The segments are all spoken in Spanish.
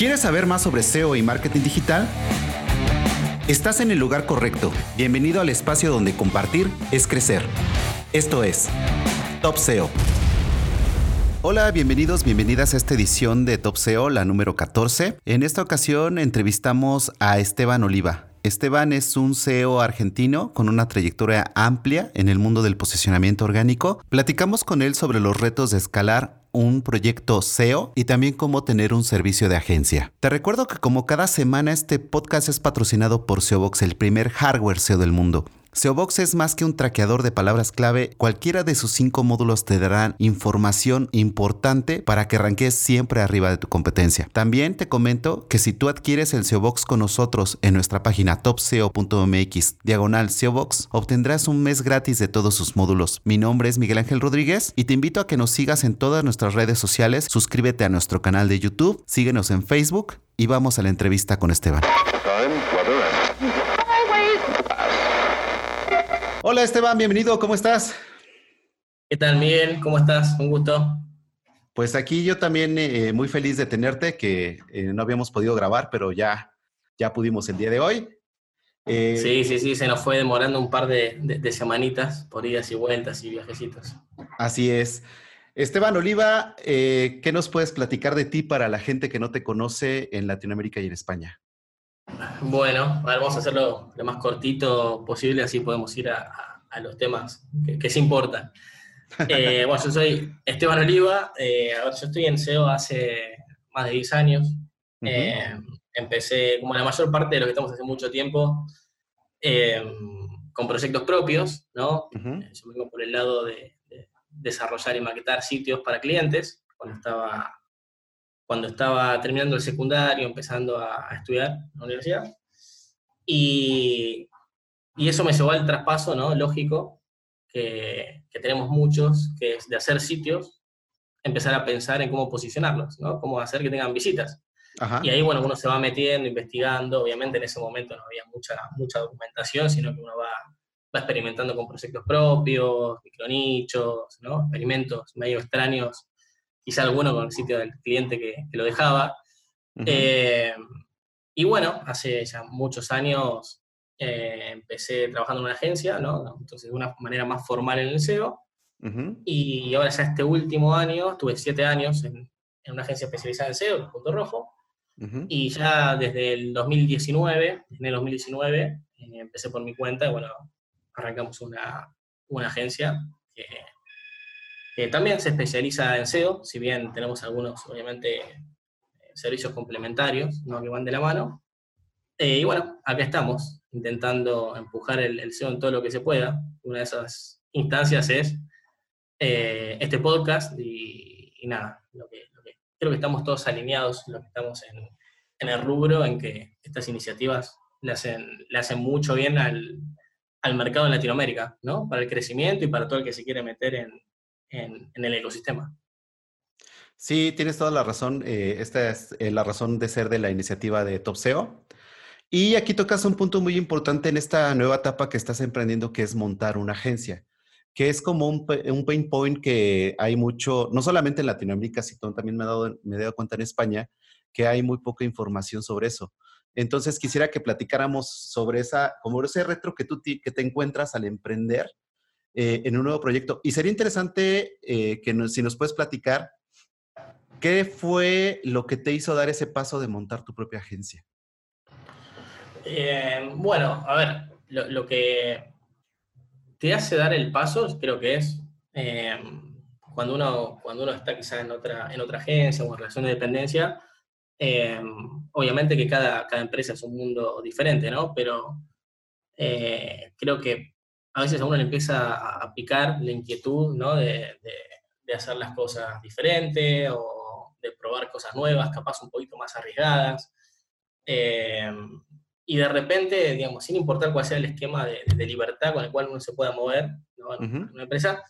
¿Quieres saber más sobre SEO y marketing digital? Estás en el lugar correcto. Bienvenido al espacio donde compartir es crecer. Esto es Top SEO. Hola, bienvenidos, bienvenidas a esta edición de Top SEO, la número 14. En esta ocasión entrevistamos a Esteban Oliva. Esteban es un CEO argentino con una trayectoria amplia en el mundo del posicionamiento orgánico. Platicamos con él sobre los retos de escalar un proyecto SEO y también cómo tener un servicio de agencia. Te recuerdo que como cada semana este podcast es patrocinado por SEObox, el primer hardware SEO del mundo. SEObox es más que un traqueador de palabras clave, cualquiera de sus cinco módulos te darán información importante para que arranques siempre arriba de tu competencia. También te comento que si tú adquieres el SEObox con nosotros en nuestra página topseo.mx diagonal SEObox, obtendrás un mes gratis de todos sus módulos. Mi nombre es Miguel Ángel Rodríguez y te invito a que nos sigas en todas nuestras redes sociales, suscríbete a nuestro canal de YouTube, síguenos en Facebook y vamos a la entrevista con Esteban. Hola Esteban, bienvenido, ¿cómo estás? ¿Qué tal Miguel? ¿Cómo estás? Un gusto. Pues aquí yo también eh, muy feliz de tenerte, que eh, no habíamos podido grabar, pero ya, ya pudimos el día de hoy. Eh, sí, sí, sí, se nos fue demorando un par de, de, semanitas por idas y vueltas y viajecitos. Así es. Esteban Oliva, ¿qué nos puedes platicar de ti para la gente que no te conoce en Latinoamérica y en España? Bueno, vamos a hacerlo lo más cortito posible, así podemos ir a, los temas que, se importan. Eh, bueno, yo soy Esteban Oliva, eh, yo estoy en SEO hace más de 10 años. Eh, empecé, como la mayor parte de lo que estamos hace mucho tiempo, con proyectos propios, ¿no? Yo vengo por el lado de, de desarrollar y maquetar sitios para clientes, cuando estaba cuando estaba terminando el secundario, empezando a, estudiar en la universidad. Y, y, eso me llevó al traspaso, ¿no? Lógico, que, que, tenemos muchos, que es de hacer sitios, empezar a pensar en cómo posicionarlos, ¿no? Cómo hacer que tengan visitas. Y ahí, bueno, uno se va metiendo, investigando. Obviamente en ese momento no había mucha, mucha documentación, sino que uno va, va experimentando con proyectos propios, micronichos, ¿no? Experimentos medio extraños quizá alguno con el sitio del cliente que, lo dejaba. Eh, y bueno, hace ya muchos años eh, empecé trabajando en una agencia, ¿no? Entonces de una manera más formal en el SEO. Y ahora ya este último año, tuve siete años en, una agencia especializada en SEO, Punto Rojo. Y ya desde el 2019, en el 2019, eh, empecé por mi cuenta y bueno, arrancamos una, una agencia que también se especializa en SEO, si bien tenemos algunos, obviamente, servicios complementarios ¿no? que van de la mano. Eh, y bueno, acá estamos, intentando empujar el, SEO en todo lo que se pueda. Una de esas instancias es eh, este podcast y, nada, lo que, creo que estamos todos alineados, lo que estamos en, el rubro, en que estas iniciativas le hacen, le hacen mucho bien al, al mercado en Latinoamérica, ¿no? Para el crecimiento y para todo el que se quiere meter en, en, el ecosistema. Sí, tienes toda la razón. Eh, esta es la razón de ser de la iniciativa de Top SEO. Y aquí tocas un punto muy importante en esta nueva etapa que estás emprendiendo, que es montar una agencia, que es como un, pain point que hay mucho, no solamente en Latinoamérica, sino también me he, dado, me he dado cuenta en España, que hay muy poca información sobre eso. Entonces quisiera que platicáramos sobre esa, como ese retro que tú que te encuentras al emprender eh, en un nuevo proyecto. Y sería interesante eh, que si nos puedes platicar, ¿qué fue lo que te hizo dar ese paso de montar tu propia agencia? Eh, bueno, a ver, lo, que te hace dar el paso creo que es cuando, uno, cuando uno está quizás en otra, en otra agencia o en relación de dependencia, obviamente que cada, cada empresa es un mundo diferente, ¿no? Pero creo que a veces a uno le empieza a, picar la inquietud, ¿no? De, hacer las cosas diferentes o de probar cosas nuevas, capaz un poquito más arriesgadas. Eh, y de repente, digamos, sin importar cuál sea el esquema de, libertad con el cual uno se pueda mover en una empresa,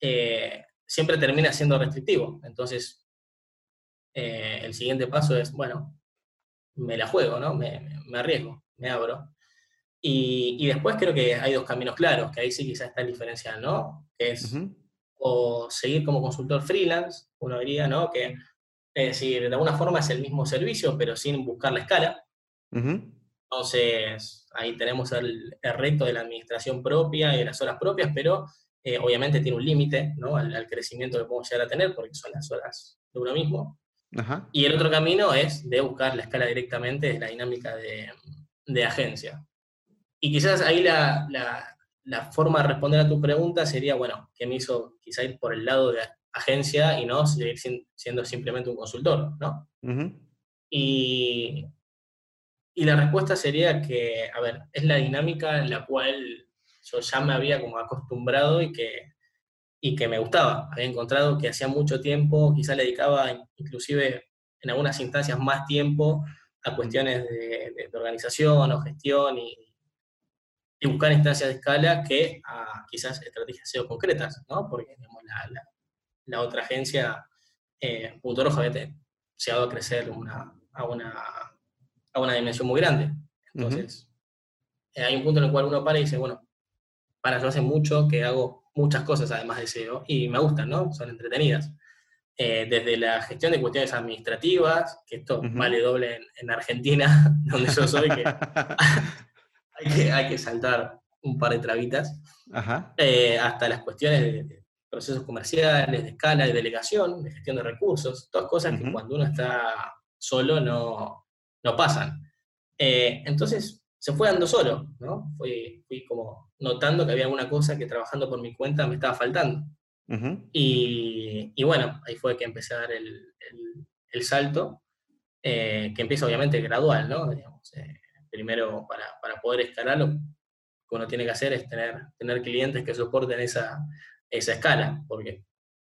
eh, siempre termina siendo restrictivo. Entonces, eh, el siguiente paso es, bueno, me la juego, ¿no? Me, arriesgo, me abro. Y, después creo que hay dos caminos claros, que ahí sí quizás está el diferencial, ¿no? Que es o seguir como consultor freelance, uno diría, ¿no? Que es decir, de alguna forma es el mismo servicio, pero sin buscar la escala. Entonces, ahí tenemos el, reto de la administración propia y de las horas propias, pero eh, obviamente tiene un límite ¿no? al, crecimiento que podemos llegar a tener, porque son las horas de uno mismo. Y el otro camino es de buscar la escala directamente de la dinámica de, de agencia. Y quizás ahí la, la, forma de responder a tu pregunta sería, bueno, ¿qué me hizo quizá ir por el lado de agencia y no seguir siendo simplemente un consultor? ¿no? y, y la respuesta sería que, a ver, es la dinámica en la cual yo ya me había como acostumbrado y que, y que me gustaba. Había encontrado que hacía mucho tiempo, quizá le dedicaba inclusive en algunas instancias más tiempo a cuestiones de, organización o gestión y, buscar instancias de escala que a quizás estrategias SEO concretas, ¿no? Porque la, otra agencia, eh, Punto Rojo, había llegado a crecer una, a una a una dimensión muy grande. Entonces, eh, hay un punto en el cual uno para y dice, bueno, para, yo hace mucho que hago muchas cosas además de SEO y me gustan, ¿no? Son entretenidas. Eh, desde la gestión de cuestiones administrativas, que esto vale doble en, Argentina, donde yo soy, que, hay que saltar un par de trabitas, eh, hasta las cuestiones de, procesos comerciales, de escala, de delegación, de gestión de recursos, todas cosas que cuando uno está solo no, no pasan. Eh, entonces se fue dando solo, ¿no? Fui, como notando que había alguna cosa que trabajando por mi cuenta me estaba faltando. y, bueno, ahí fue que empecé a dar el, salto, eh, que empieza obviamente gradual, ¿no? Eh, primero, para, para, poder escalar, lo que uno tiene que hacer es tener, tener clientes que soporten esa, esa escala, porque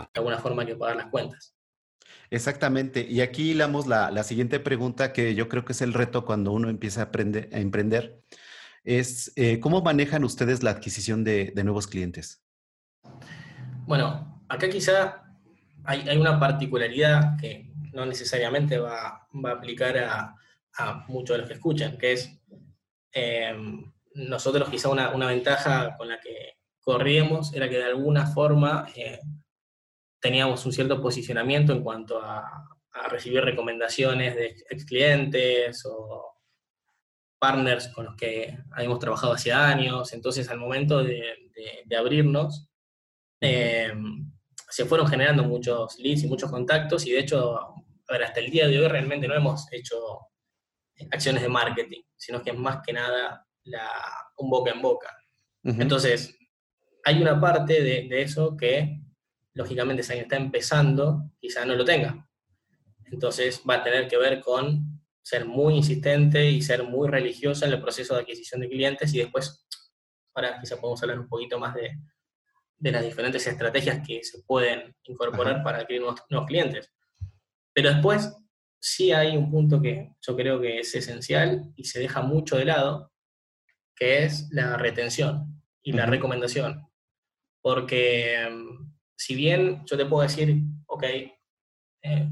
de alguna forma hay que pagar las cuentas. Exactamente. Y aquí hilamos la, la, siguiente pregunta que yo creo que es el reto cuando uno empieza a, aprender, a emprender. Es, eh, ¿cómo manejan ustedes la adquisición de, de, nuevos clientes? Bueno, acá quizá hay, hay, una particularidad que no necesariamente va, va a aplicar a, a, muchos de los que escuchan, que es eh, nosotros quizá una, una, ventaja con la que corríamos era que de alguna forma eh, teníamos un cierto posicionamiento en cuanto a, recibir recomendaciones de ex clientes o partners con los que habíamos trabajado hace años. Entonces, al momento de, abrirnos, em, se fueron generando muchos leads y muchos contactos y de hecho, hasta el día de hoy realmente no hemos hecho acciones de marketing, sino que es más que nada un boca en boca. Entonces, hay una parte de, de, eso que lógicamente si alguien está empezando, quizá no lo tenga. Entonces va a tener que ver con ser muy insistente y ser muy religioso en el proceso de adquisición de clientes y después, ahora quizá podemos hablar un poquito más de, de las diferentes estrategias que se pueden incorporar para adquirir nuevos, nuevos, clientes. Pero después sí hay un punto que yo creo que es esencial y se deja mucho de lado, que es la retención y la recomendación. Porque si bien yo te puedo decir, ok, eh,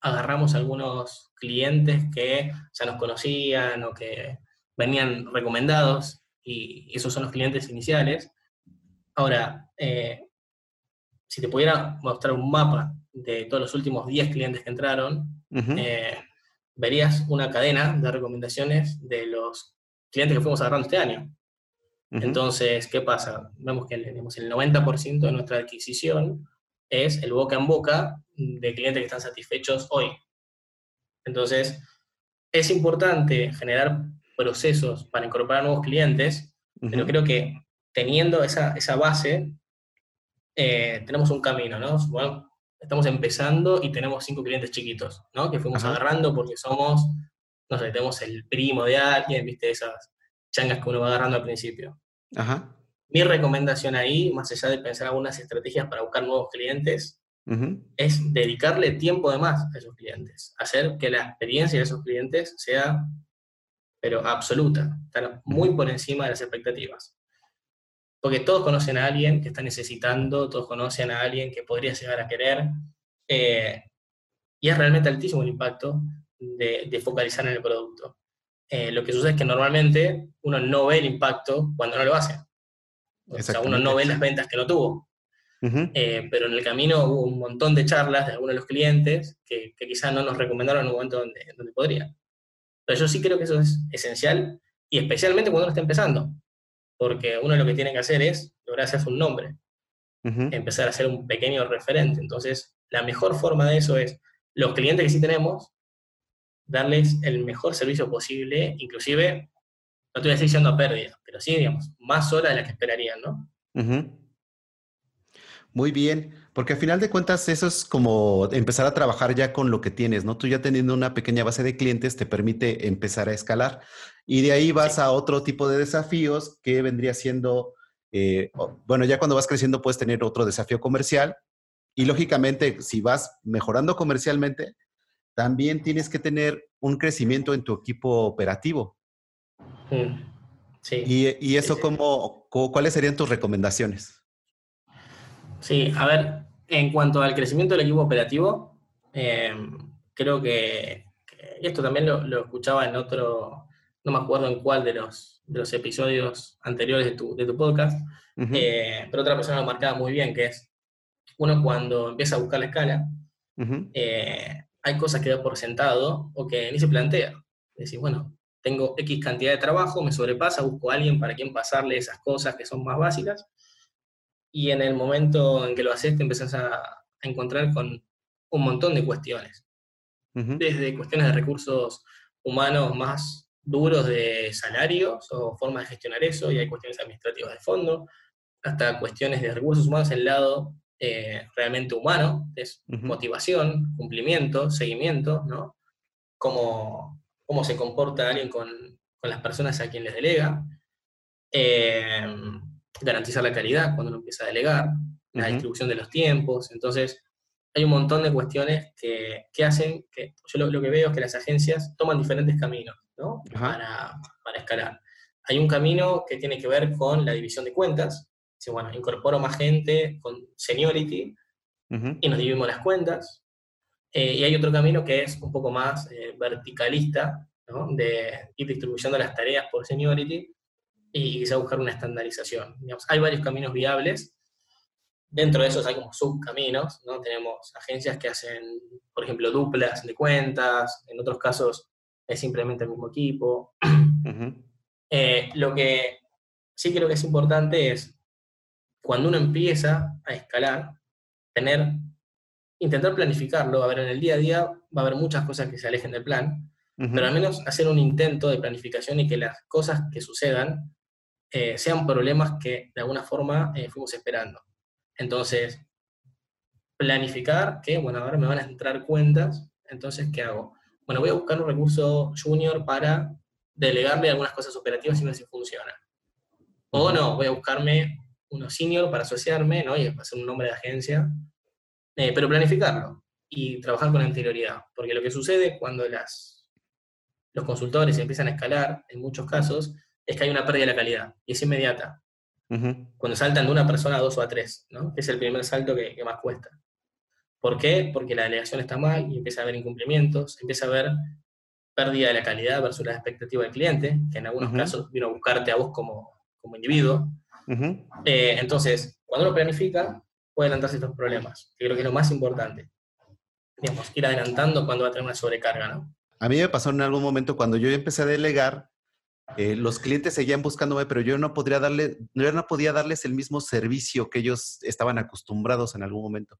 agarramos algunos clientes que ya nos conocían o que venían recomendados y esos son los clientes iniciales. Ahora, eh, si te pudiera mostrar un mapa de todos los últimos 10 clientes que entraron, eh, verías una cadena de recomendaciones de los clientes que fuimos agarrando este año. Entonces, ¿qué pasa? Vemos que tenemos el 90% de nuestra adquisición es el boca en boca de clientes que están satisfechos hoy. Entonces, es importante generar procesos para incorporar nuevos clientes, pero creo que teniendo esa, esa base, eh, tenemos un camino, ¿no? Bueno, estamos empezando y tenemos cinco clientes chiquitos, ¿no? Que fuimos agarrando porque somos, no sé, tenemos el primo de alguien, viste, esas changas que uno va agarrando al principio. Ajá. Mi recomendación ahí, más allá de pensar algunas estrategias para buscar nuevos clientes, es dedicarle tiempo de más a esos clientes, hacer que la experiencia de esos clientes sea, pero absoluta, estar muy por encima de las expectativas. Porque todos conocen a alguien que está necesitando, todos conocen a alguien que podría llegar a querer, eh, y es realmente altísimo el impacto de, focalizar en el producto. Eh, lo que sucede es que normalmente uno no ve el impacto cuando no lo hace. O sea, uno no ve las ventas que no tuvo. Eh, pero en el camino hubo un montón de charlas de algunos de los clientes que, quizás no nos recomendaron en un momento donde, donde podría. Pero yo sí creo que eso es esencial y especialmente cuando uno está empezando. Porque uno lo que tiene que hacer es lograr hacerse un nombre. Empezar a ser un pequeño referente. Entonces, la mejor forma de eso es los clientes que sí tenemos, darles el mejor servicio posible, inclusive no te voy a decir yendo a pérdida, pero sí, digamos, más horas de las que esperarían, ¿no? Muy bien, porque al final de cuentas eso es como empezar a trabajar ya con lo que tienes, ¿no? Tú ya teniendo una pequeña base de clientes te permite empezar a escalar y de ahí vas a otro tipo de desafíos que vendría siendo, eh, bueno, ya cuando vas creciendo puedes tener otro desafío comercial y lógicamente si vas mejorando comercialmente, también tienes que tener un crecimiento en tu equipo operativo. Mm, sí. Y, eso, Como, ¿cuáles serían tus recomendaciones? Sí, a ver, en cuanto al crecimiento del equipo operativo, eh, creo que, esto también lo, escuchaba en otro, no me acuerdo en cuál de los, de los episodios anteriores de tu, de tu podcast, eh, pero otra persona lo marcaba muy bien, que es, uno cuando empieza a buscar la escala, eh, hay cosas que da por sentado o que ni se plantea. Decir, bueno, tengo X cantidad de trabajo, me sobrepasa, busco a alguien para quien pasarle esas cosas que son más básicas, y en el momento en que lo haces te empezás a, encontrar con un montón de cuestiones. Desde cuestiones de recursos humanos más duros de salarios o formas de gestionar eso, y hay cuestiones administrativas de fondo, hasta cuestiones de recursos humanos en el lado eh, realmente humano, es motivación, cumplimiento, seguimiento, ¿no? Cómo, cómo se comporta alguien con, con las personas a quien les delega. Eh, garantizar la calidad cuando uno empieza a delegar, la distribución de los tiempos. Entonces, hay un montón de cuestiones que, que hacen que yo lo, que veo es que las agencias toman diferentes caminos ¿no? para, para, escalar. Hay un camino que tiene que ver con la división de cuentas. Dice, bueno, incorporo más gente con seniority y nos dividimos las cuentas. Eh, y hay otro camino que es un poco más eh, verticalista, ¿no? de ir distribuyendo las tareas por seniority y quizá buscar una estandarización. hay varios caminos viables. Dentro de esos hay como subcaminos, ¿no? Tenemos agencias que hacen, por ejemplo, duplas de cuentas, en otros casos es simplemente el mismo equipo. Eh, lo que sí creo que es importante es, cuando uno empieza a escalar, tener, intentar planificarlo. A ver, en el día a día va a haber muchas cosas que se alejen del plan, pero al menos hacer un intento de planificación y que las cosas que sucedan eh, sean problemas que de alguna forma eh, fuimos esperando. Entonces, planificar que, bueno, ahora me van a entrar cuentas, entonces, ¿qué hago? Bueno, voy a buscar un recurso junior para delegarle algunas cosas operativas y ver si funciona. O no, voy a buscarme uno senior para asociarme, ¿no? Y hacer un nombre de agencia, eh, pero planificarlo y trabajar con anterioridad. Porque lo que sucede cuando las, los consultores empiezan a escalar, en muchos casos, es que hay una pérdida de la calidad y es inmediata. Cuando saltan de una persona a dos o a tres, ¿no? es el primer salto que, más cuesta. ¿Por qué? Porque la delegación está mal y empieza a haber incumplimientos, empieza a haber pérdida de la calidad versus la expectativa del cliente, que en algunos casos vino a buscarte a vos como, como individuo. Eh, entonces, cuando uno planifica, puede adelantarse estos problemas, que creo que es lo más importante. Digamos, ir adelantando cuando va a tener una sobrecarga, ¿no? A mí me pasó en algún momento cuando yo empecé a delegar, eh, los clientes seguían buscándome, pero yo no podría darle, yo no podía darles el mismo servicio que ellos estaban acostumbrados en algún momento.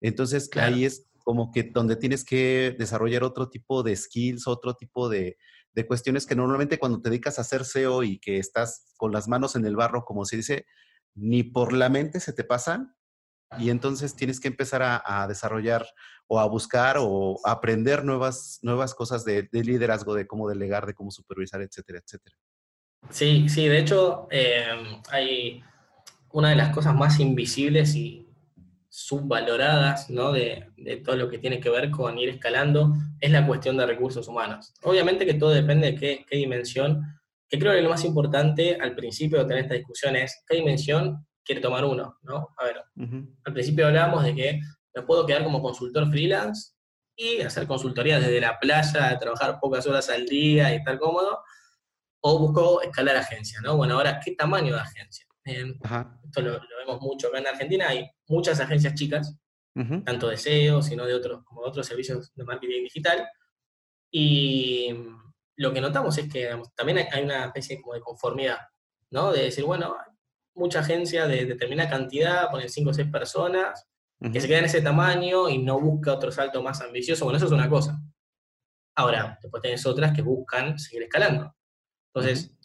Entonces ahí es como que donde tienes que desarrollar otro tipo de skills, otro tipo de, de, cuestiones que normalmente cuando te dedicas a hacer SEO y que estás con las manos en el barro, como se dice, ni por la mente se te pasan. Y entonces tienes que empezar a, desarrollar o a buscar o aprender nuevas, nuevas cosas de, liderazgo, de cómo delegar, de cómo supervisar, etcétera, etcétera. Sí, sí, de hecho em, hay una de las cosas más invisibles y subvaloradas ¿no? de, de, todo lo que tiene que ver con ir escalando es la cuestión de recursos humanos. Obviamente que todo depende de qué, qué dimensión que creo que lo más importante al principio de tener esta discusión es qué dimensión quiere tomar uno, ¿no? A ver, al principio hablábamos de que me puedo quedar como consultor freelance y hacer consultoría desde la playa, trabajar pocas horas al día y estar cómodo, o busco escalar agencia, ¿no? Bueno, ahora, ¿qué tamaño de agencia? Esto lo, vemos mucho acá en Argentina, hay muchas agencias chicas, tanto de SEO, sino de otros, como de otros servicios de marketing digital, y lo que notamos es que también hay, una especie como de conformidad, ¿no? De decir, bueno, mucha agencia de determinada cantidad, ponen 5 o 6 personas, que se quedan en ese tamaño y no busca otro salto más ambicioso. Bueno, eso es una cosa. Ahora, después tenés otras que buscan seguir escalando. Entonces,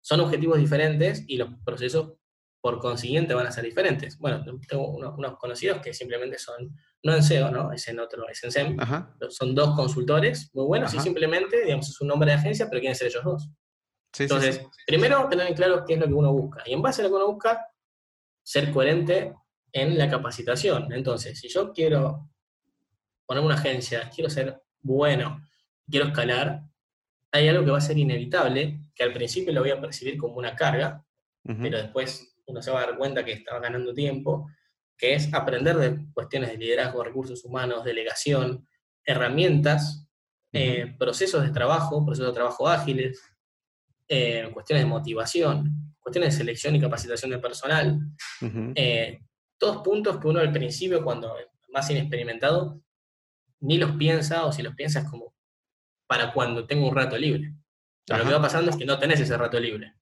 son objetivos diferentes y los procesos, por consiguiente, van a ser diferentes. Bueno, tengo unos, conocidos que simplemente son, no en SEO, ¿no? Es en otro, es en SEM. Son dos consultores muy buenos y simplemente, digamos, es un nombre de agencia, pero quieren ser ellos dos. Entonces, primero tener en claro qué es lo que uno busca. Y en base a lo que uno busca, ser coherente en la capacitación. Entonces, si yo quiero poner una agencia, quiero ser bueno, quiero escalar, hay algo que va a ser inevitable, que al principio lo voy a percibir como una carga, pero después uno se va a dar cuenta que estaba ganando tiempo, que es aprender de cuestiones de liderazgo, recursos humanos, delegación, herramientas, eh, procesos de trabajo, procesos de trabajo ágiles, eh, cuestiones de motivación, cuestiones de selección y capacitación de personal. Eh, todos puntos que uno al principio, cuando más inexperimentado, ni los piensa, o si los piensa es como para cuando tengo un rato libre. lo que va pasando es que no tenés ese rato libre.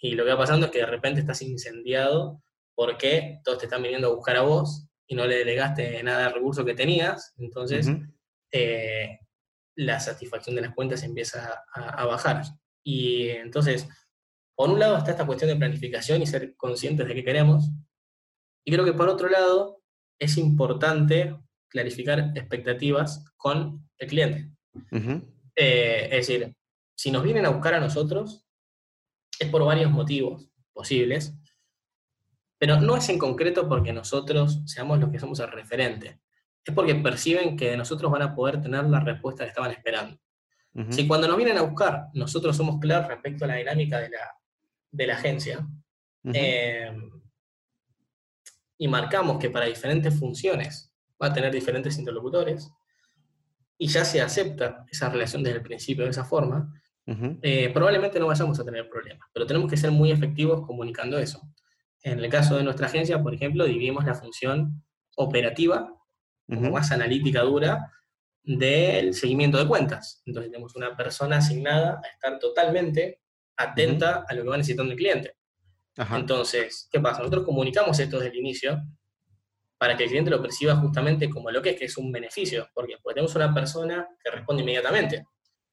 Y lo que va pasando es que de repente estás incendiado porque todos te están viniendo a buscar a vos y no le delegaste nada de recurso que tenías. Entonces, eh, la satisfacción de las cuentas empieza a bajar. Y entonces, por un lado está esta cuestión de planificación y ser conscientes de qué queremos. Y creo que por otro lado es importante clarificar expectativas con el cliente. Eh, es decir, si nos vienen a buscar a nosotros, es por varios motivos posibles, pero no es en concreto porque nosotros seamos los que somos el referente, es porque perciben que de nosotros van a poder tener la respuesta que estaban esperando. Si cuando nos vienen a buscar nosotros somos claros respecto a la dinámica de la, de la agencia eh, y marcamos que para diferentes funciones va a tener diferentes interlocutores y ya se acepta esa relación desde el principio de esa forma, eh, probablemente no vayamos a tener problemas, pero tenemos que ser muy efectivos comunicando eso. En el caso de nuestra agencia, por ejemplo, dividimos la función operativa, como más analítica dura, del seguimiento de cuentas. Entonces tenemos una persona asignada a estar totalmente atenta a lo que va necesitando el cliente. Entonces, ¿qué pasa? Nosotros comunicamos esto desde el inicio para que el cliente lo perciba justamente como lo que es, que es un beneficio, porque pues tenemos una persona que responde inmediatamente,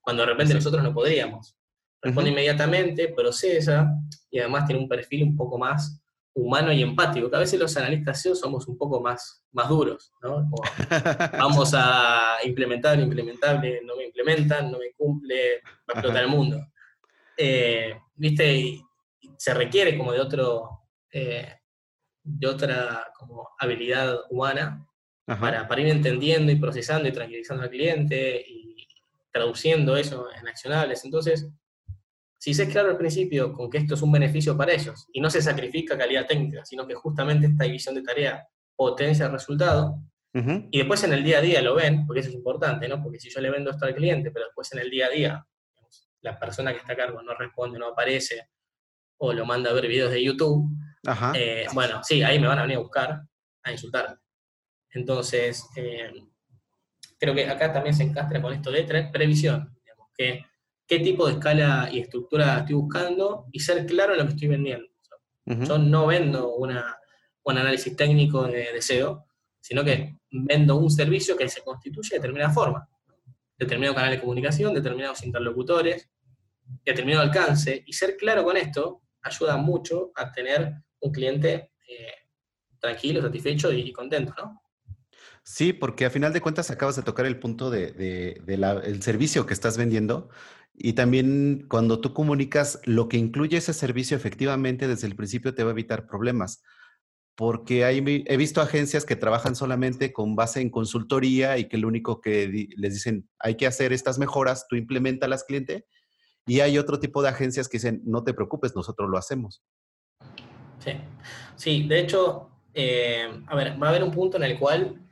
cuando de repente nosotros no podríamos. Responde inmediatamente, procesa y además tiene un perfil un poco más humano y empático, que a veces los analistas SEO somos un poco más, más duros, ¿no? vamos a implementar implementable, no me implementan, no me cumple, va a explotar el mundo. Eh, ¿Viste? Y, se requiere como de otro, eh, de otra como habilidad humana para, para, ir entendiendo y procesando y tranquilizando al cliente y traduciendo eso en accionables. Entonces, si se es claro al principio con que esto es un beneficio para ellos y no se sacrifica calidad técnica, sino que justamente esta división de tarea potencia el resultado, y después en el día a día lo ven, porque eso es importante, ¿no? Porque si yo le vendo esto al cliente, pero después en el día a día la persona que está a cargo no responde, no aparece, o lo manda a ver videos de YouTube, eh, bueno, sí, ahí me van a venir a buscar a insultar. Entonces, eh, creo que acá también se encastra con esto de previsión, digamos, que qué tipo de escala y estructura estoy buscando y ser claro en lo que estoy vendiendo. Yo no vendo una, un análisis técnico de, deseo, sino que vendo un servicio que se constituye de determinada forma. Determinado canal de comunicación, determinados interlocutores, determinado alcance. Y ser claro con esto ayuda mucho a tener un cliente eh, tranquilo, satisfecho y, contento, ¿no? Sí, porque a final de cuentas acabas de tocar el punto del de, servicio que estás vendiendo y también cuando tú comunicas lo que incluye ese servicio, efectivamente desde el principio te va a evitar problemas porque he visto agencias que trabajan solamente con base en consultoría y que lo único que les dicen, hay que hacer estas mejoras, tú las cliente, y hay otro tipo de agencias que dicen, no te preocupes, nosotros lo hacemos. Sí, sí de hecho, eh, a ver, va a haber un punto en el cual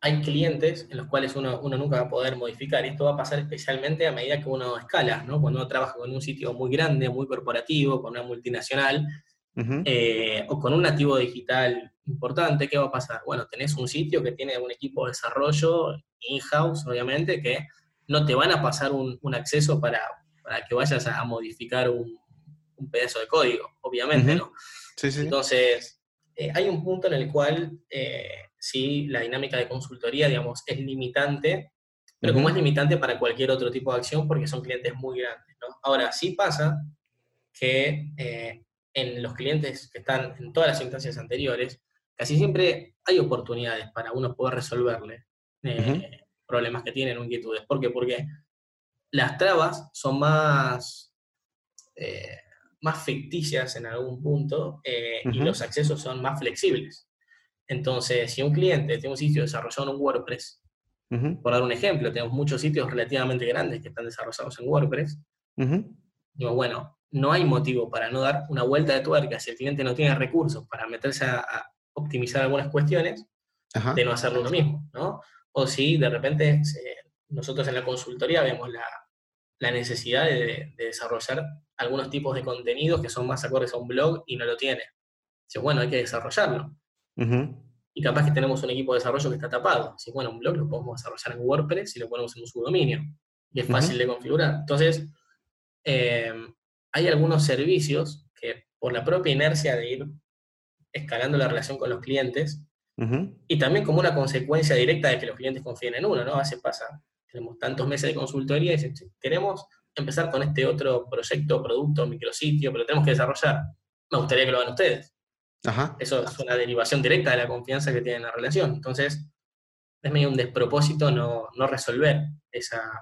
hay clientes en los cuales uno, uno, nunca va a poder modificar. Y esto va a pasar especialmente a medida que uno escala, ¿no? Cuando uno trabaja con un sitio muy grande, muy corporativo, con una multinacional, eh, o con un nativo digital importante, ¿qué va a pasar? Bueno, tenés un sitio que tiene un equipo de desarrollo in-house, obviamente, que no te van a pasar un, acceso para, que vayas a, modificar un, pedazo de código, obviamente, ¿no? Entonces, eh, hay un punto en el cual eh, sí, la dinámica de consultoría, digamos, es limitante, pero como es limitante para cualquier otro tipo de acción, porque son clientes muy grandes, ¿no? Ahora, sí pasa que en los clientes que están en todas las instancias anteriores, casi siempre hay oportunidades para uno poder resolverle eh, problemas que tienen inquietudes. ¿Por qué? Porque las trabas son más, eh, más ficticias en algún punto eh, y los accesos son más flexibles. Entonces, si un cliente tiene un sitio desarrollado en WordPress, por dar un ejemplo, tenemos muchos sitios relativamente grandes que están desarrollados en WordPress, digo, bueno, no hay motivo para no dar una vuelta de tuerca si el cliente no tiene recursos para meterse a, optimizar algunas cuestiones, de no hacerlo uno mismo, ¿no? O si de repente nosotros en la consultoría vemos la, necesidad de, desarrollar algunos tipos de contenidos que son más acordes a un blog y no lo tiene. Dice, bueno, hay que desarrollarlo. Y capaz que tenemos un equipo de desarrollo que está tapado. Si bueno, un blog lo podemos desarrollar en WordPress y lo ponemos en un subdominio. Y es fácil de configurar. Entonces, eh, hay algunos servicios que por la propia inercia de ir escalando la relación con los clientes, y también como una consecuencia directa de que los clientes confíen en uno, ¿no? Veces pasa, tenemos tantos meses de consultoría y dicen, queremos empezar con este otro proyecto, producto, micrositio, pero tenemos que desarrollar. Me gustaría que lo hagan ustedes. Eso es una derivación directa de la confianza que tienen en la relación. Entonces, es medio un despropósito no, no resolver esa,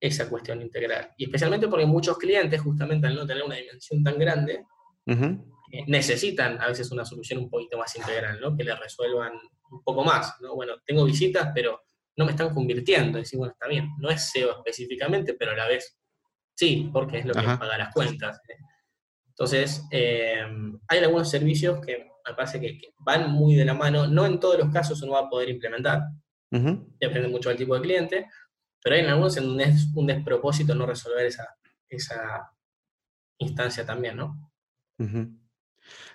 esa cuestión integral. Y especialmente porque muchos clientes, justamente al no tener una dimensión tan grande, eh, necesitan a veces una solución un poquito más integral, ¿no? que le resuelvan un poco más. ¿no? Bueno, tengo visitas, pero no me están convirtiendo. Decir, bueno, está bien, no es SEO específicamente, pero a la vez sí, porque es lo que paga las cuentas. Entonces, eh, hay algunos servicios que me parece que, van muy de la mano. No en todos los casos uno va a poder implementar. Depende mucho del tipo de cliente, pero hay en algunos en donde es un despropósito no resolver esa, esa instancia también, ¿no?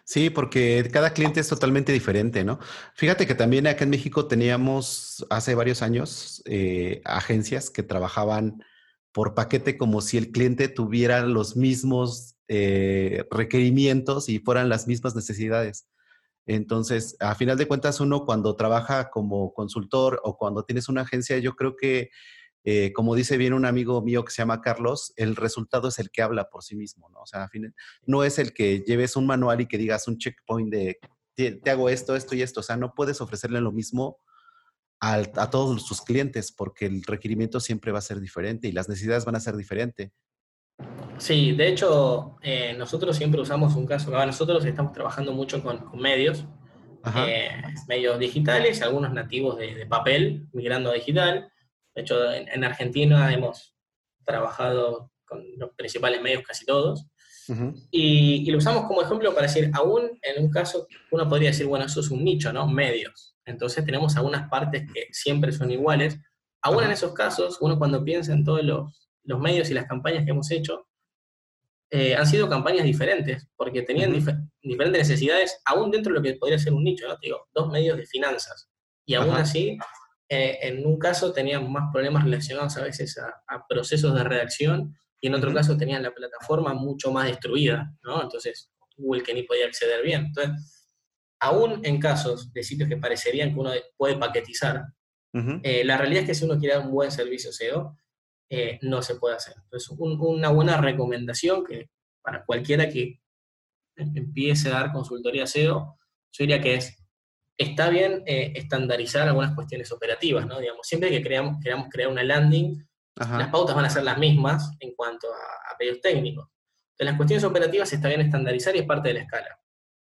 Sí, porque cada cliente es totalmente diferente, ¿no? Fíjate que también acá en México teníamos hace varios años eh, agencias que trabajaban por paquete como si el cliente tuviera los mismos eh, requerimientos y fueran las mismas necesidades. Entonces, a final de cuentas, uno cuando trabaja como consultor o cuando tienes una agencia, yo creo que eh, como dice bien un amigo mío que se llama Carlos, el resultado es el que habla por sí mismo, ¿no? O sea, no es el que lleves un manual y que digas un checkpoint de te, hago esto, esto y esto. O sea, no puedes ofrecerle lo mismo a todos tus clientes porque el requerimiento siempre va a ser diferente y las necesidades van a ser diferentes. Sí, de hecho, eh, nosotros siempre usamos un caso, nosotros estamos trabajando mucho con, medios, eh, medios digitales, algunos nativos de, de, papel, migrando a digital, de hecho, en, Argentina hemos trabajado con los principales medios, casi todos, y, lo usamos como ejemplo para decir, aún en un caso, uno podría decir, bueno, eso es un nicho, ¿no? Medios. Entonces tenemos algunas partes que siempre son iguales. Aún en esos casos, uno cuando piensa en todos los, los medios y las campañas que hemos hecho, eh, han sido campañas diferentes, porque tenían diferentes necesidades, aún dentro de lo que podría ser un nicho, ¿no? Te digo, dos medios de finanzas. Y aún así eh, en un caso tenían más problemas relacionados a veces a, procesos de redacción y en otro caso tenían la plataforma mucho más destruida, ¿no? Entonces, Google que ni podía acceder bien. Entonces, aún en casos de sitios que parecerían que uno puede paquetizar, eh, la realidad es que si uno quiere dar un buen servicio SEO, eh, no se puede hacer. Entonces, una buena recomendación que para cualquiera que empiece a dar consultoría SEO, yo diría que es, está bien eh, estandarizar algunas cuestiones operativas, ¿no? Digamos, siempre que creamos, queramos crear una landing, las pautas van a ser las mismas en cuanto a, a pedidos técnicos. Entonces, las cuestiones operativas está bien estandarizar y es parte de la escala.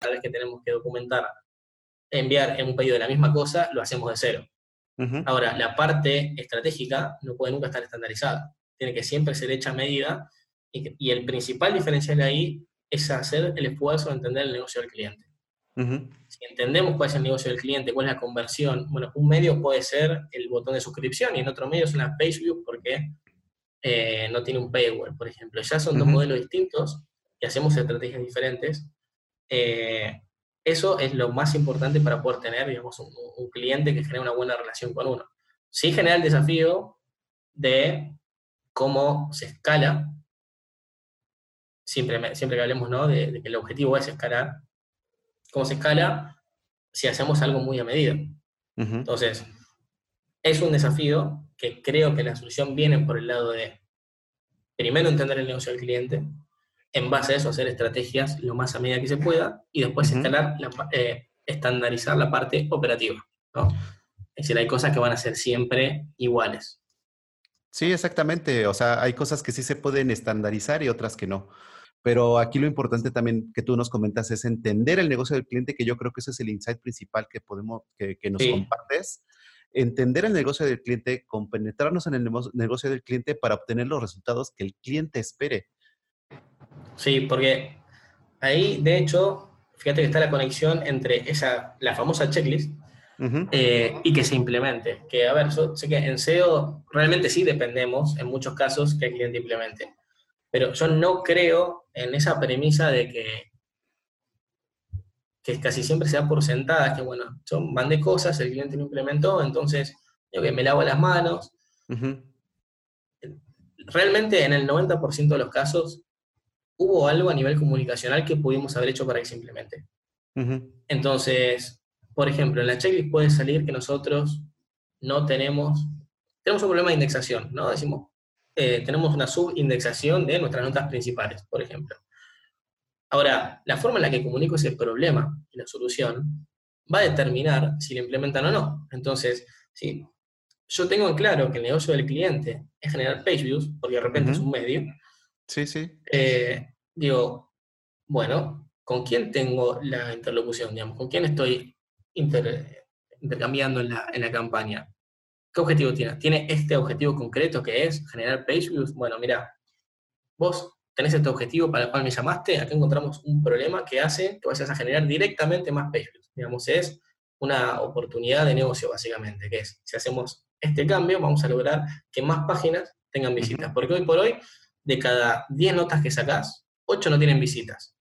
Cada vez que tenemos que documentar, enviar en un pedido de la misma cosa, lo hacemos de cero. Ahora, la parte estratégica no puede nunca estar estandarizada. Tiene que siempre ser hecha a medida y, el principal diferencial ahí es hacer el esfuerzo de entender el negocio del cliente. Si entendemos cuál es el negocio del cliente, cuál es la conversión, bueno, un medio puede ser el botón de suscripción y en otro medio es una page view porque eh, no tiene un paywall, por ejemplo. Ya son dos modelos distintos hacemos estrategias diferentes, eh, eso es lo más importante para poder tener, digamos, un, cliente que genere una buena relación con uno. Sí genera el desafío de cómo se escala, siempre, siempre que hablemos ¿no? de, que el objetivo es escalar, cómo se escala si hacemos algo muy a medida. Entonces, es un desafío que creo que la solución viene por el lado de, primero, entender el negocio del cliente, en base a eso hacer estrategias lo más a medida que se pueda y después eh, estandarizar la parte operativa. ¿no? Es decir, hay cosas que van a ser siempre iguales. Sí, exactamente. O sea, hay cosas que sí se pueden estandarizar y otras que no. Pero aquí lo importante también que tú nos comentas es entender el negocio del cliente, que yo creo que ese es el insight principal que podemos, que, nos compartes. Entender el negocio del cliente, compenetrarnos en el negocio del cliente para obtener los resultados que el cliente espere. Sí, porque ahí, de hecho, fíjate que está la conexión entre esa, la famosa checklist eh, y que se implemente. Que, a ver, yo sé que en SEO realmente sí dependemos, en muchos casos, que el cliente implemente. Pero yo no creo en esa premisa de que, que casi siempre se da por sentada, que bueno, yo mandé cosas, el cliente lo implementó, entonces yo que me lavo las manos. Realmente en el 90% de los casos hubo algo a nivel comunicacional que pudimos haber hecho para que se implemente. Entonces, por ejemplo, en la checklist puede salir que nosotros no tenemos, tenemos un problema de indexación, ¿no? Decimos, eh, tenemos una subindexación de nuestras notas principales, por ejemplo. Ahora, la forma en la que comunico ese problema y la solución va a determinar si lo implementan o no. Entonces, si yo tengo en claro que el negocio del cliente es generar page views, porque de repente es un medio, Sí, sí. Eh, digo, bueno, ¿con quién tengo la interlocución? Digamos? ¿Con quién estoy intercambiando en la, campaña? ¿Qué objetivo tiene? ¿Tiene este objetivo concreto que es generar page views? Bueno, mira, vos tenés este objetivo para el cual me llamaste, acá encontramos un problema que hace que vayas a generar directamente más page views. Digamos, es una oportunidad de negocio básicamente, que es, si hacemos este cambio, vamos a lograr que más páginas tengan visitas. Porque hoy por hoy de cada 10 notas que sacás, 8 no tienen visitas.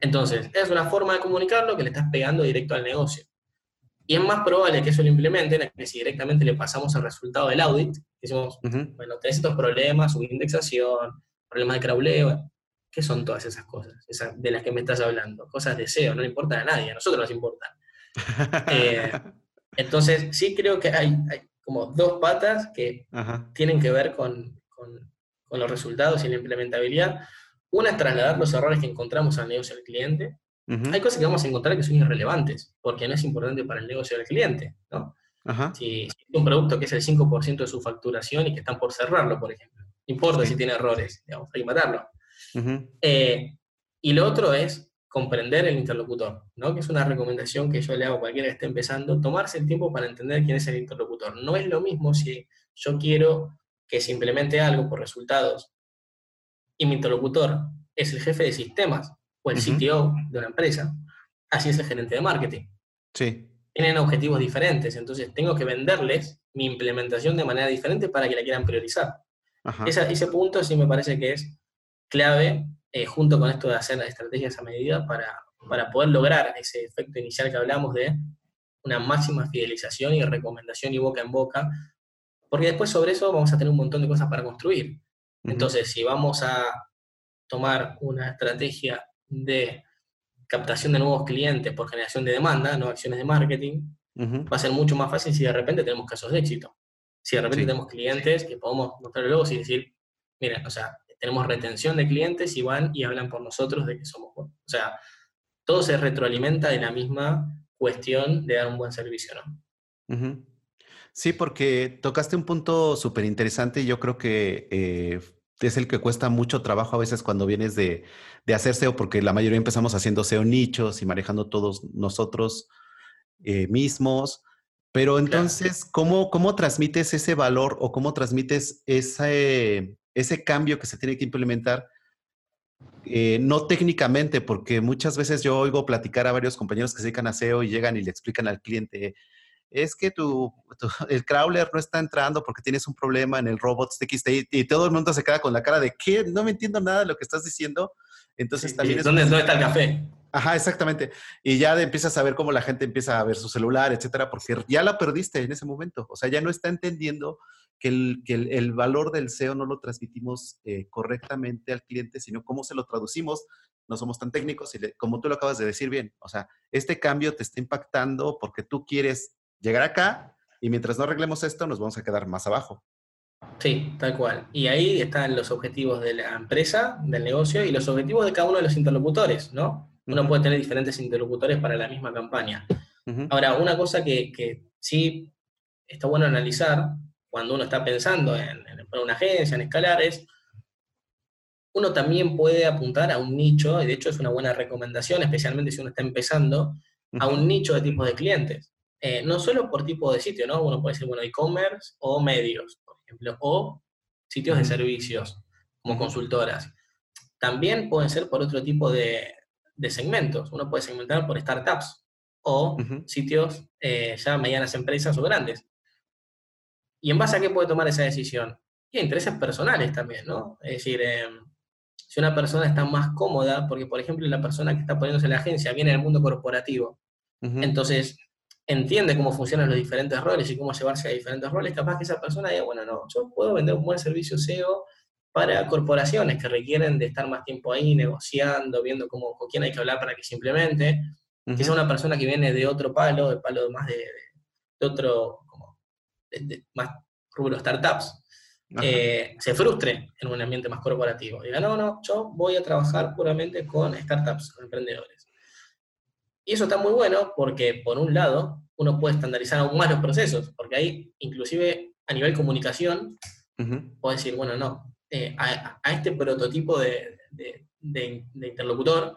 Entonces, es una forma de comunicarlo que le estás pegando directo al negocio. Y es más probable que eso lo implementen que si directamente le pasamos el resultado del audit, decimos, bueno, tenés estos problemas, subindexación, problemas de crawleo, ¿qué son todas esas cosas de las que me estás hablando? Cosas de SEO, no le importan a nadie, a nosotros nos importan. Eh, entonces, sí creo que hay, como dos patas que tienen que ver con, con los resultados y la implementabilidad. Una es trasladar los errores que encontramos al negocio del cliente. Hay cosas que vamos a encontrar que son irrelevantes, porque no es importante para el negocio del cliente, ¿no? Si, si un producto que es el 5% de su facturación y que están por cerrarlo, por ejemplo. No importa si tiene errores, digamos, hay que matarlo. Eh, y lo otro es comprender el interlocutor, ¿no? que es una recomendación que yo le hago a cualquiera que esté empezando, tomarse el tiempo para entender quién es el interlocutor. No es lo mismo si yo quiero que se implemente algo por resultados y mi interlocutor es el jefe de sistemas o el CTO de una empresa, así es el gerente de marketing. Sí. Tienen objetivos diferentes, entonces tengo que venderles mi implementación de manera diferente para que la quieran priorizar. ese punto sí me parece que es clave, eh, junto con esto de hacer las estrategias a medida, para, para poder lograr ese efecto inicial que hablamos de una máxima fidelización y recomendación y boca en boca, porque después sobre eso vamos a tener un montón de cosas para construir. Entonces, si vamos a tomar una estrategia de captación de nuevos clientes por generación de demanda, no acciones de marketing, va a ser mucho más fácil si de repente tenemos casos de éxito. Si de repente tenemos clientes que podemos mostrar luego y decir, miren, o sea, tenemos retención de clientes y van y hablan por nosotros de que somos buenos. O sea, todo se retroalimenta de la misma cuestión de dar un buen servicio, ¿no? Sí, porque tocaste un punto súper interesante y yo creo que eh, es el que cuesta mucho trabajo a veces cuando vienes de, de, hacer SEO, porque la mayoría empezamos haciendo SEO nichos y manejando todos nosotros eh, mismos. Pero entonces, ¿cómo, ¿cómo transmites ese valor o cómo transmites ese, ese cambio que se tiene que implementar? Eh, no técnicamente, porque muchas veces yo oigo platicar a varios compañeros que se dedican a SEO y llegan y le explican al cliente, es que tu, el crawler no está entrando porque tienes un problema en el robots TXT y, y, todo el mundo se queda con la cara de ¿qué? No me entiendo nada de lo que estás diciendo. Entonces también es ¿Dónde, está el café? Ajá, exactamente. Y ya empiezas a ver cómo la gente empieza a ver su celular, etcétera, porque ya la perdiste en ese momento. O sea, ya no está entendiendo que el, que el, valor del SEO no lo transmitimos eh, correctamente al cliente, sino cómo se lo traducimos. No somos tan técnicos y como tú lo acabas de decir bien, o sea, este cambio te está impactando porque tú quieres llegar acá y mientras no arreglemos esto nos vamos a quedar más abajo. Sí, tal cual. Y ahí están los objetivos de la empresa, del negocio y los objetivos de cada uno de los interlocutores, ¿no? Uno puede tener diferentes interlocutores para la misma campaña. Ahora, una cosa que, que, sí está bueno analizar cuando uno está pensando en, en, una agencia, en escalar, es uno también puede apuntar a un nicho, y de hecho es una buena recomendación, especialmente si uno está empezando, a un nicho de tipos de clientes. Eh, no solo por tipo de sitio, ¿no? Uno puede decir, bueno, e-commerce o medios, por ejemplo, o sitios de servicios, como consultoras. También pueden ser por otro tipo de, segmentos. Uno puede segmentar por startups o sitios eh, ya medianas empresas o grandes. ¿Y en base a qué puede tomar esa decisión? Y intereses personales también, ¿no? Es decir, em, si una persona está más cómoda, porque por ejemplo la persona que está poniéndose en la agencia viene del mundo corporativo, entonces entiende cómo funcionan los diferentes roles y cómo llevarse a diferentes roles, capaz que esa persona diga, bueno, no, yo puedo vender un buen servicio SEO para corporaciones que requieren de estar más tiempo ahí negociando, viendo cómo, con quién hay que hablar para que se implemente. Quizá una persona que viene de otro palo, de palo más de, de, otro, como, de, más rubro startups, eh, se frustre en un ambiente más corporativo. Diga, no, no, yo voy a trabajar puramente con startups, con emprendedores. Y eso está muy bueno porque, por un lado, uno puede estandarizar aún más los procesos, porque ahí, inclusive a nivel comunicación, puedo decir, bueno, no, eh, a, este prototipo de, interlocutor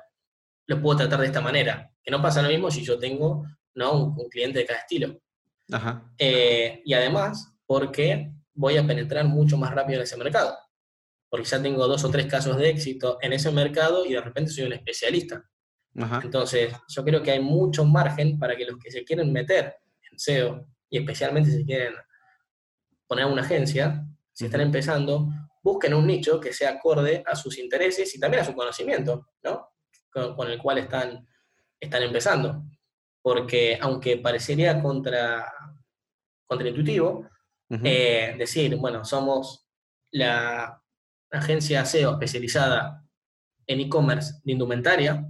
lo puedo tratar de esta manera, que no pasa lo mismo si yo tengo ¿no? un, cliente de cada estilo. Eh, y además, porque voy a penetrar mucho más rápido en ese mercado, porque ya tengo dos o tres casos de éxito en ese mercado y de repente soy un especialista. Entonces, yo creo que hay mucho margen para que los que se quieren meter en SEO, y especialmente si quieren poner una agencia, si están empezando, busquen un nicho que sea acorde a sus intereses y también a su conocimiento, ¿no? Con, el cual están, están empezando. Porque aunque parecería contra, contraintuitivo, eh, decir, bueno, somos la agencia SEO especializada en e-commerce de indumentaria,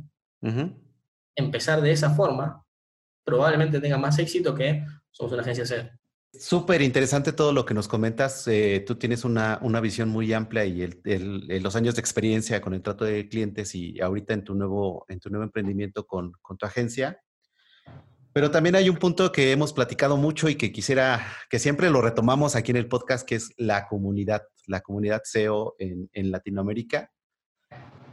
empezar de esa forma probablemente tenga más éxito que somos una agencia SEO. Súper interesante todo lo que nos comentas. Eh, tú tienes una, una, visión muy amplia y el, los años de experiencia con el trato de clientes y ahorita en tu nuevo, en tu nuevo emprendimiento con, con, tu agencia. Pero también hay un punto que hemos platicado mucho y que quisiera que siempre lo retomamos aquí en el podcast, que es la comunidad, la comunidad SEO en, en Latinoamérica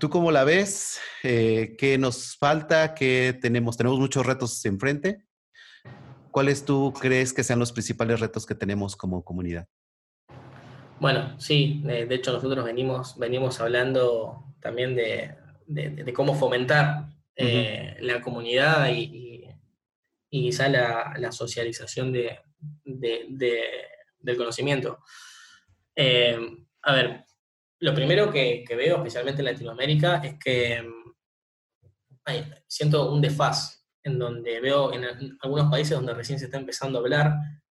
¿Tú cómo la ves? Eh, ¿Qué nos falta? ¿Qué tenemos? Tenemos muchos retos enfrente. ¿Cuáles tú crees que sean los principales retos que tenemos como comunidad? Bueno, sí, de, hecho nosotros venimos, venimos hablando también de, cómo fomentar eh, la comunidad y, y, quizá la, socialización del conocimiento. Eh, a ver, lo primero que, veo, especialmente en Latinoamérica, es que mm, siento un desfaz en donde veo en, algunos países donde recién se está empezando a hablar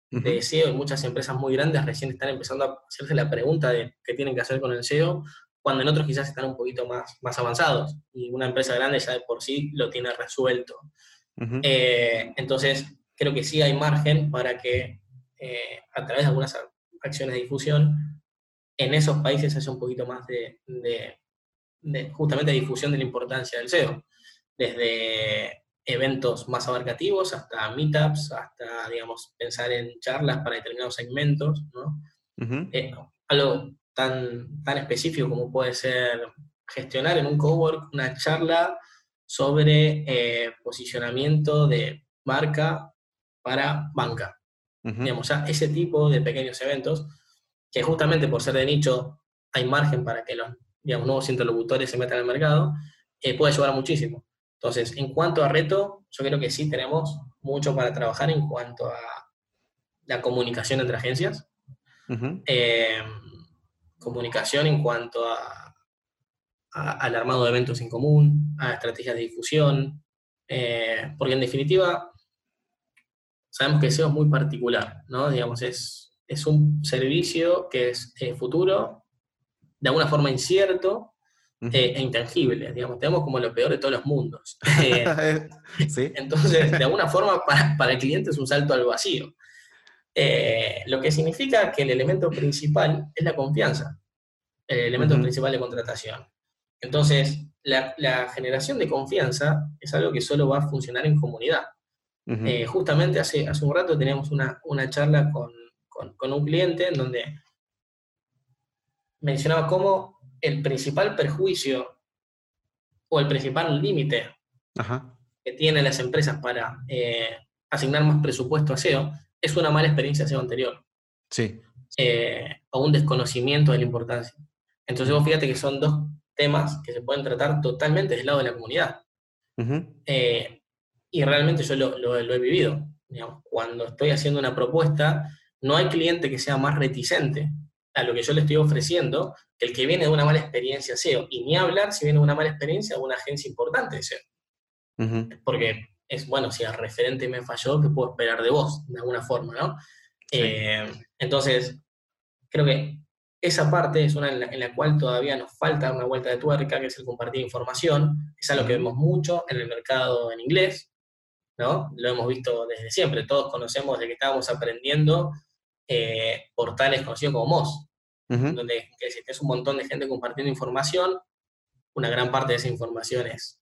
de SEO y muchas empresas muy grandes recién están empezando a hacerse la pregunta de qué tienen que hacer con el SEO, cuando en otros quizás están un poquito más, más avanzados y una empresa grande ya de por sí lo tiene resuelto. Eh, entonces, creo que sí hay margen para que eh, a través de algunas acciones de difusión, en esos países haya un poquito más de, de justamente difusión de la importancia del SEO. Desde eventos más abarcativos, hasta meetups, hasta, digamos, pensar en charlas para determinados segmentos, ¿no? Eh, algo tan, tan específico como puede ser gestionar en un cowork una charla sobre eh, posicionamiento de marca para banca. Digamos, ya ese tipo de pequeños eventos, que justamente por ser de nicho hay margen para que los digamos, nuevos interlocutores se metan al mercado, eh, puede ayudar muchísimo. Entonces, en cuanto a reto, yo creo que sí tenemos mucho para trabajar en cuanto a la comunicación entre agencias, eh, comunicación en cuanto a, al armado de eventos en común, a estrategias de difusión, eh, porque en definitiva sabemos que SEO es muy particular, ¿no? Digamos, es, es un servicio que es eh, futuro, de alguna forma incierto, eh, e intangibles, digamos, tenemos como lo peor de todos los mundos. Eh, entonces, de alguna forma, para, el cliente es un salto al vacío. Lo que significa que el elemento principal es la confianza, el elemento principal de contratación. Entonces, la, generación de confianza es algo que solo va a funcionar en comunidad. justamente hace, hace un rato teníamos una, charla con, con un cliente en donde mencionaba cómo el principal perjuicio o el principal límite que tienen las empresas para eh, asignar más presupuesto a SEO es una mala experiencia SEO anterior. Sí. Eh, o un desconocimiento de la importancia. Entonces vos fíjate que son dos temas que se pueden tratar totalmente del lado de la comunidad. Eh, y realmente yo lo, he vivido. cuando estoy haciendo una propuesta, no hay cliente que sea más reticente a lo que yo le estoy ofreciendo el que viene de una mala experiencia SEO. Y ni hablar si viene de una mala experiencia de una agencia importante de SEO. Porque es, bueno, si el referente me falló, ¿qué puedo esperar de vos? De alguna forma, ¿no? Eh, entonces, creo que esa parte es una en la, cual todavía nos falta una vuelta de tuerca, que es el compartir información. Es algo que vemos mucho en el mercado en inglés, ¿no? Lo hemos visto desde siempre. Todos conocemos de que estábamos aprendiendo eh, portales conocidos como Moz, donde que es un montón de gente compartiendo información, una gran parte de esa información es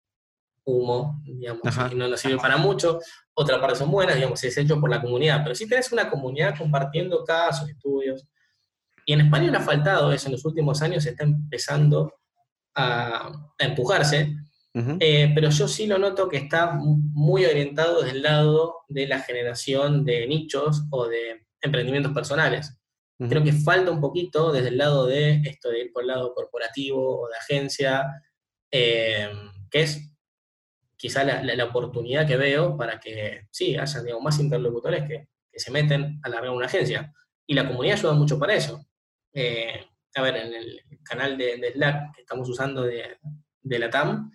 humo, digamos, y no nos sirve para mucho, otra parte son buenas, digamos, es hecho por la comunidad, pero si tenés una comunidad compartiendo casos, estudios, y en España ha faltado eso, en los últimos años se está empezando a, empujarse, eh, pero yo sí lo noto que está muy orientado desde el lado de la generación de nichos o de emprendimientos personales. Creo que falta un poquito desde el lado de esto de ir por el lado corporativo o de agencia, eh, que es quizá la, oportunidad que veo para que sí, haya más interlocutores que, se meten a largar una agencia. Y la comunidad ayuda mucho para eso. Eh, a ver, en el canal de, Slack que estamos usando de, la TAM,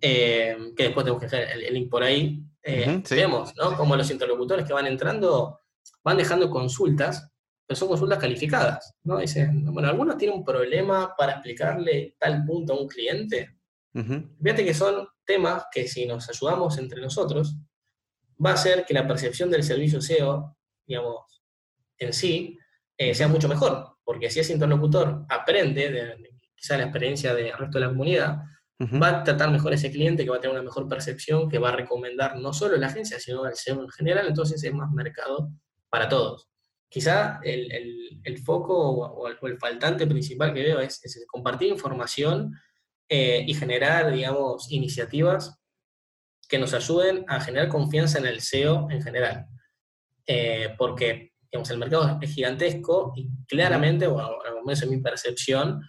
eh, que después tenemos que hacer el, link por ahí, vemos ¿no? como los interlocutores que van entrando van dejando consultas pero son consultas calificadas, ¿no? Dicen, bueno, algunos tienen un problema para explicarle tal punto a un cliente. Fíjate que son temas que si nos ayudamos entre nosotros, va a hacer que la percepción del servicio SEO, digamos, en sí, eh, sea mucho mejor, porque si ese interlocutor aprende de, quizá la experiencia del resto de la comunidad, va a tratar mejor a ese cliente, que va a tener una mejor percepción, que va a recomendar no solo la agencia, sino al SEO en general, entonces es más mercado para todos quizá el, foco o, el, faltante principal que veo es, compartir información eh, y generar, digamos, iniciativas que nos ayuden a generar confianza en el SEO en general. Eh, porque, digamos, el mercado es gigantesco y claramente, o al menos en mi percepción,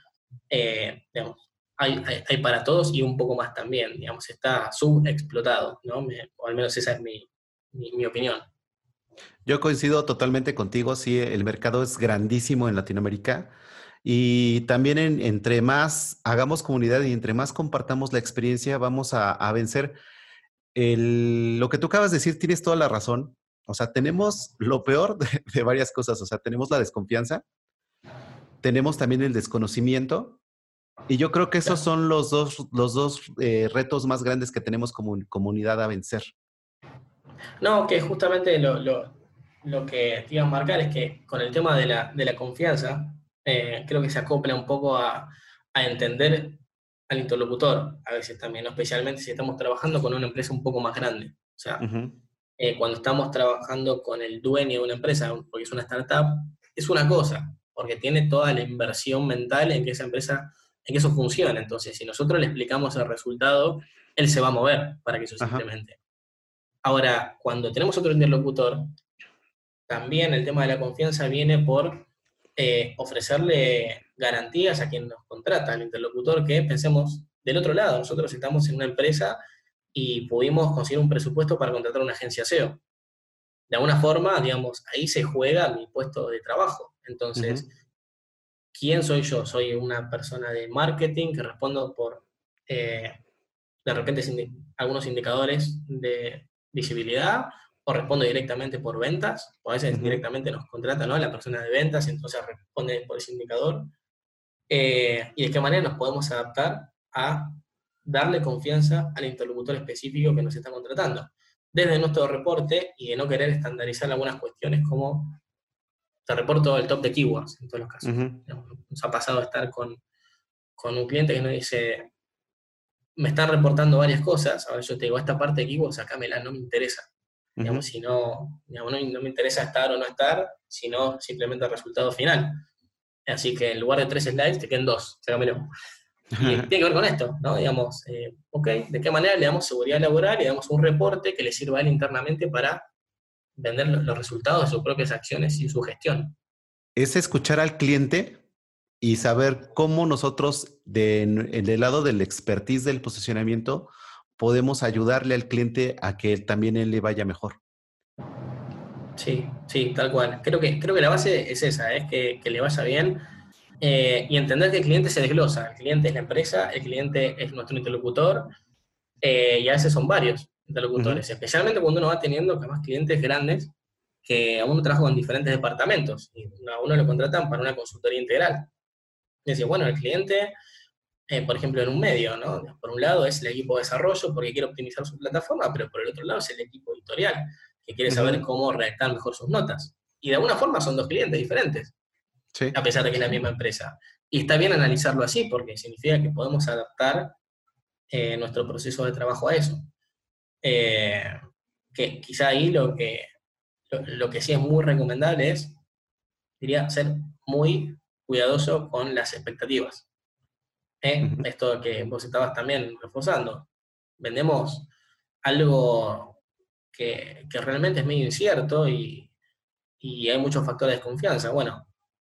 eh, digamos, hay, hay, para todos y un poco más también, digamos, está subexplotado, ¿no? o al menos esa es mi, mi, opinión. Yo coincido totalmente contigo, sí, el mercado es grandísimo en Latinoamérica y también entre más hagamos comunidad y entre más compartamos la experiencia, vamos a, vencer. lo que tú acabas de decir, tienes toda la razón. O sea, tenemos lo peor de, varias cosas. O sea, tenemos la desconfianza, tenemos también el desconocimiento. Y yo creo que esos son los dos, los dos eh, retos más grandes que tenemos como comunidad a vencer. No, que justamente lo, lo, que te iba a marcar es que con el tema de la, de la confianza, eh, creo que se acopla un poco a, a, entender al interlocutor, a veces también, especialmente si estamos trabajando con una empresa un poco más grande. O sea, eh, cuando estamos trabajando con el dueño de una empresa, porque es una startup, es una cosa, porque tiene toda la inversión mental en que esa empresa, en que eso funcione. Entonces, si nosotros le explicamos el resultado, él se va a mover para que eso se implemente. Ahora, cuando tenemos otro interlocutor, también el tema de la confianza viene por eh, ofrecerle garantías a quien nos contrata, al interlocutor, que pensemos del otro lado, nosotros estamos en una empresa y pudimos conseguir un presupuesto para contratar una agencia SEO. De alguna forma, digamos, ahí se juega mi puesto de trabajo. Entonces, ¿quién soy yo? Soy una persona de marketing que respondo por, eh, de repente, algunos indicadores de visibilidad o respondo directamente por ventas, o a veces directamente nos contrata ¿no? la persona de ventas y entonces responde por ese indicador. Eh, y de qué manera nos podemos adaptar a darle confianza al interlocutor específico que nos está contratando. Desde nuestro reporte y de no querer estandarizar algunas cuestiones como te reporto el top de keywords en todos los casos. Nos ha pasado estar con, con un cliente que nos dice, me están reportando varias cosas, ahora yo te digo, esta parte de keywords, sacámela, no me interesa digamos, si no, no, me interesa estar o no estar, sino simplemente el resultado final. Así que en lugar de tres slides te queden dos, sácamelo. Y tiene que ver con esto, ¿no? Digamos, eh, ok, ¿de qué manera le damos seguridad laboral? Le damos un reporte que le sirva a él internamente para vender los resultados de sus propias acciones y su gestión. Es escuchar al cliente y saber cómo nosotros, de, del lado del expertise del posicionamiento, podemos ayudarle al cliente a que también él le vaya mejor. Sí, sí, tal cual. Creo que, creo que la base es esa, es que, le vaya bien eh, y entender que el cliente se desglosa. El cliente es la empresa, el cliente es nuestro interlocutor eh, y a veces son varios interlocutores, especialmente cuando uno va teniendo más clientes grandes que a uno trabaja con diferentes departamentos y a uno lo contratan para una consultoría integral. Y decir, bueno, el cliente eh, por ejemplo, en un medio, ¿no? Por un lado es el equipo de desarrollo porque quiere optimizar su plataforma, pero por el otro lado es el equipo editorial que quiere saber cómo redactar mejor sus notas. Y de alguna forma son dos clientes diferentes, a pesar de que es la misma empresa. Y está bien analizarlo así porque significa que podemos adaptar eh, nuestro proceso de trabajo a eso. Eh, que quizá ahí lo que, lo que sí es muy recomendable es, diría, ser muy cuidadoso con las expectativas. ¿eh? esto que vos estabas también reforzando. Vendemos algo que, realmente es medio incierto y, hay muchos factores de desconfianza. Bueno,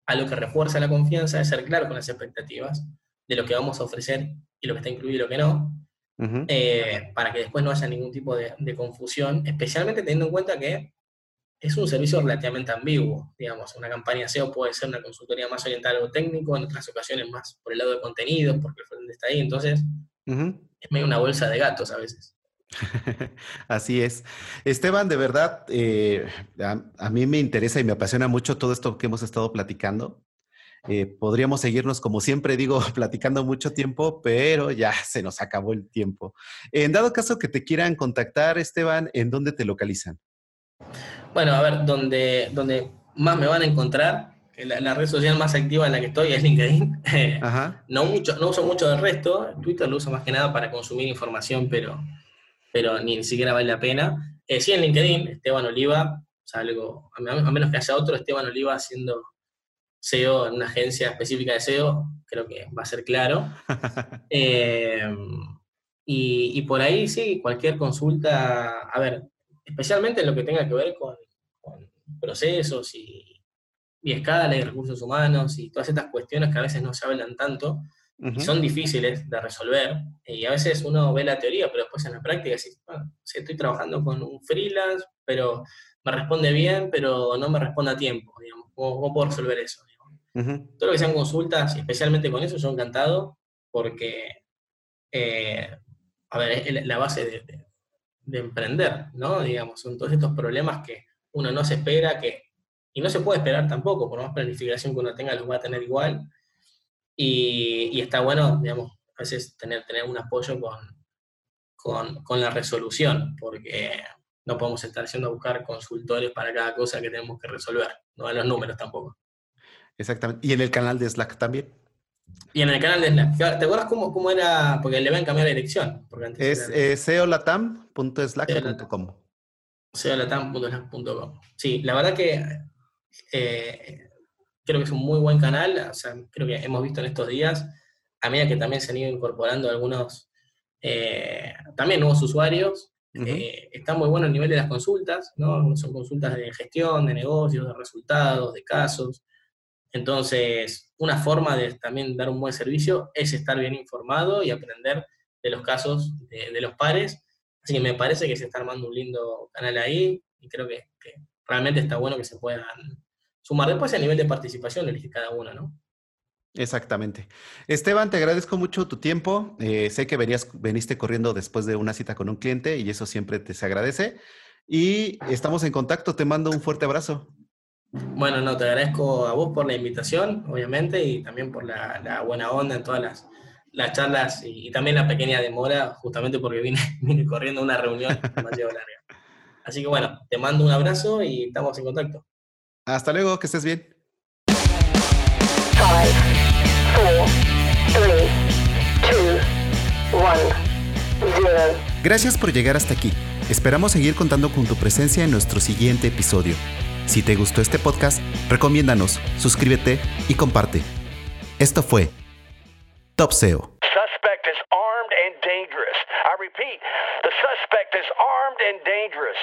algo que refuerza la confianza es ser claro con las expectativas de lo que vamos a ofrecer y lo que está incluido y lo que no, eh, para que después no haya ningún tipo de, de, confusión, especialmente teniendo en cuenta que es un servicio relativamente ambiguo, digamos, una campaña SEO puede ser una consultoría más orientada a técnico, en otras ocasiones más por el lado de contenido, porque el frente está ahí, entonces es medio una bolsa de gatos a veces. Así es. Esteban, de verdad, eh, a, mí me interesa y me apasiona mucho todo esto que hemos estado platicando. Eh, podríamos seguirnos, como siempre digo, platicando mucho tiempo, pero ya se nos acabó el tiempo. En dado caso que te quieran contactar, Esteban, ¿en dónde te localizan? Bueno, a ver, donde, donde más me van a encontrar, la, red social más activa en la que estoy es LinkedIn. no, mucho, no uso mucho del resto, Twitter lo uso más que nada para consumir información, pero, pero ni siquiera vale la pena. Eh, sí, en LinkedIn, Esteban Oliva, salgo, a menos que haya otro Esteban Oliva haciendo SEO en una agencia específica de SEO, creo que va a ser claro. Eh, y, por ahí sí, cualquier consulta, a ver, especialmente en lo que tenga que ver con, procesos y, y, escala y recursos humanos y todas estas cuestiones que a veces no se hablan tanto y son difíciles de resolver. Y a veces uno ve la teoría, pero después en la práctica sí, estoy trabajando con un freelance, pero me responde bien, pero no me responde a tiempo, digamos. ¿Cómo, puedo resolver eso? Todo lo que sean consultas, especialmente con eso, yo encantado, porque, eh, a ver, es la base de, de, emprender, ¿no? Digamos, son todos estos problemas que uno no se espera, que, y no se puede esperar tampoco, por más planificación que uno tenga, los va a tener igual. Y, está bueno, digamos, a veces tener, tener un apoyo con, con, con la resolución, porque no podemos estar haciendo a buscar consultores para cada cosa que tenemos que resolver, no a los números tampoco. Exactamente. ¿Y en el canal de Slack también? Y en el canal de Slack. ¿Te acuerdas cómo, cómo era? Porque le van a cambiar la dirección. es eh, seolatam.slack.com. seolatam.slack.com. Sí, la verdad que eh, creo que es un muy buen canal. O sea, creo que hemos visto en estos días, a medida que también se han ido incorporando algunos, eh, también nuevos usuarios, eh, está muy bueno el nivel de las consultas, ¿no? Son consultas de gestión, de negocios, de resultados, de casos. Entonces, una forma de también dar un buen servicio es estar bien informado y aprender de los casos de, los pares. Así que me parece que se está armando un lindo canal ahí y creo que, realmente está bueno que se puedan sumar. Después, a nivel de participación, elige cada uno, ¿no? Exactamente. Esteban, te agradezco mucho tu tiempo. Eh, sé que venías, veniste corriendo después de una cita con un cliente y eso siempre te se agradece. Y estamos en contacto. Te mando un fuerte abrazo. Bueno, no, te agradezco a vos por la invitación, obviamente, y también por la, buena onda en todas las, las charlas y, también la pequeña demora, justamente porque vine, vine corriendo a una reunión demasiado larga. Así que bueno, te mando un abrazo y estamos en contacto. Hasta luego, que estés bien. Gracias por llegar hasta aquí. Esperamos seguir contando con tu presencia en nuestro siguiente episodio. Si te gustó este podcast, recomiéndanos, suscríbete y comparte. Esto fue Top SEO. Suspect is armed and dangerous. I repeat, the suspect is armed and dangerous.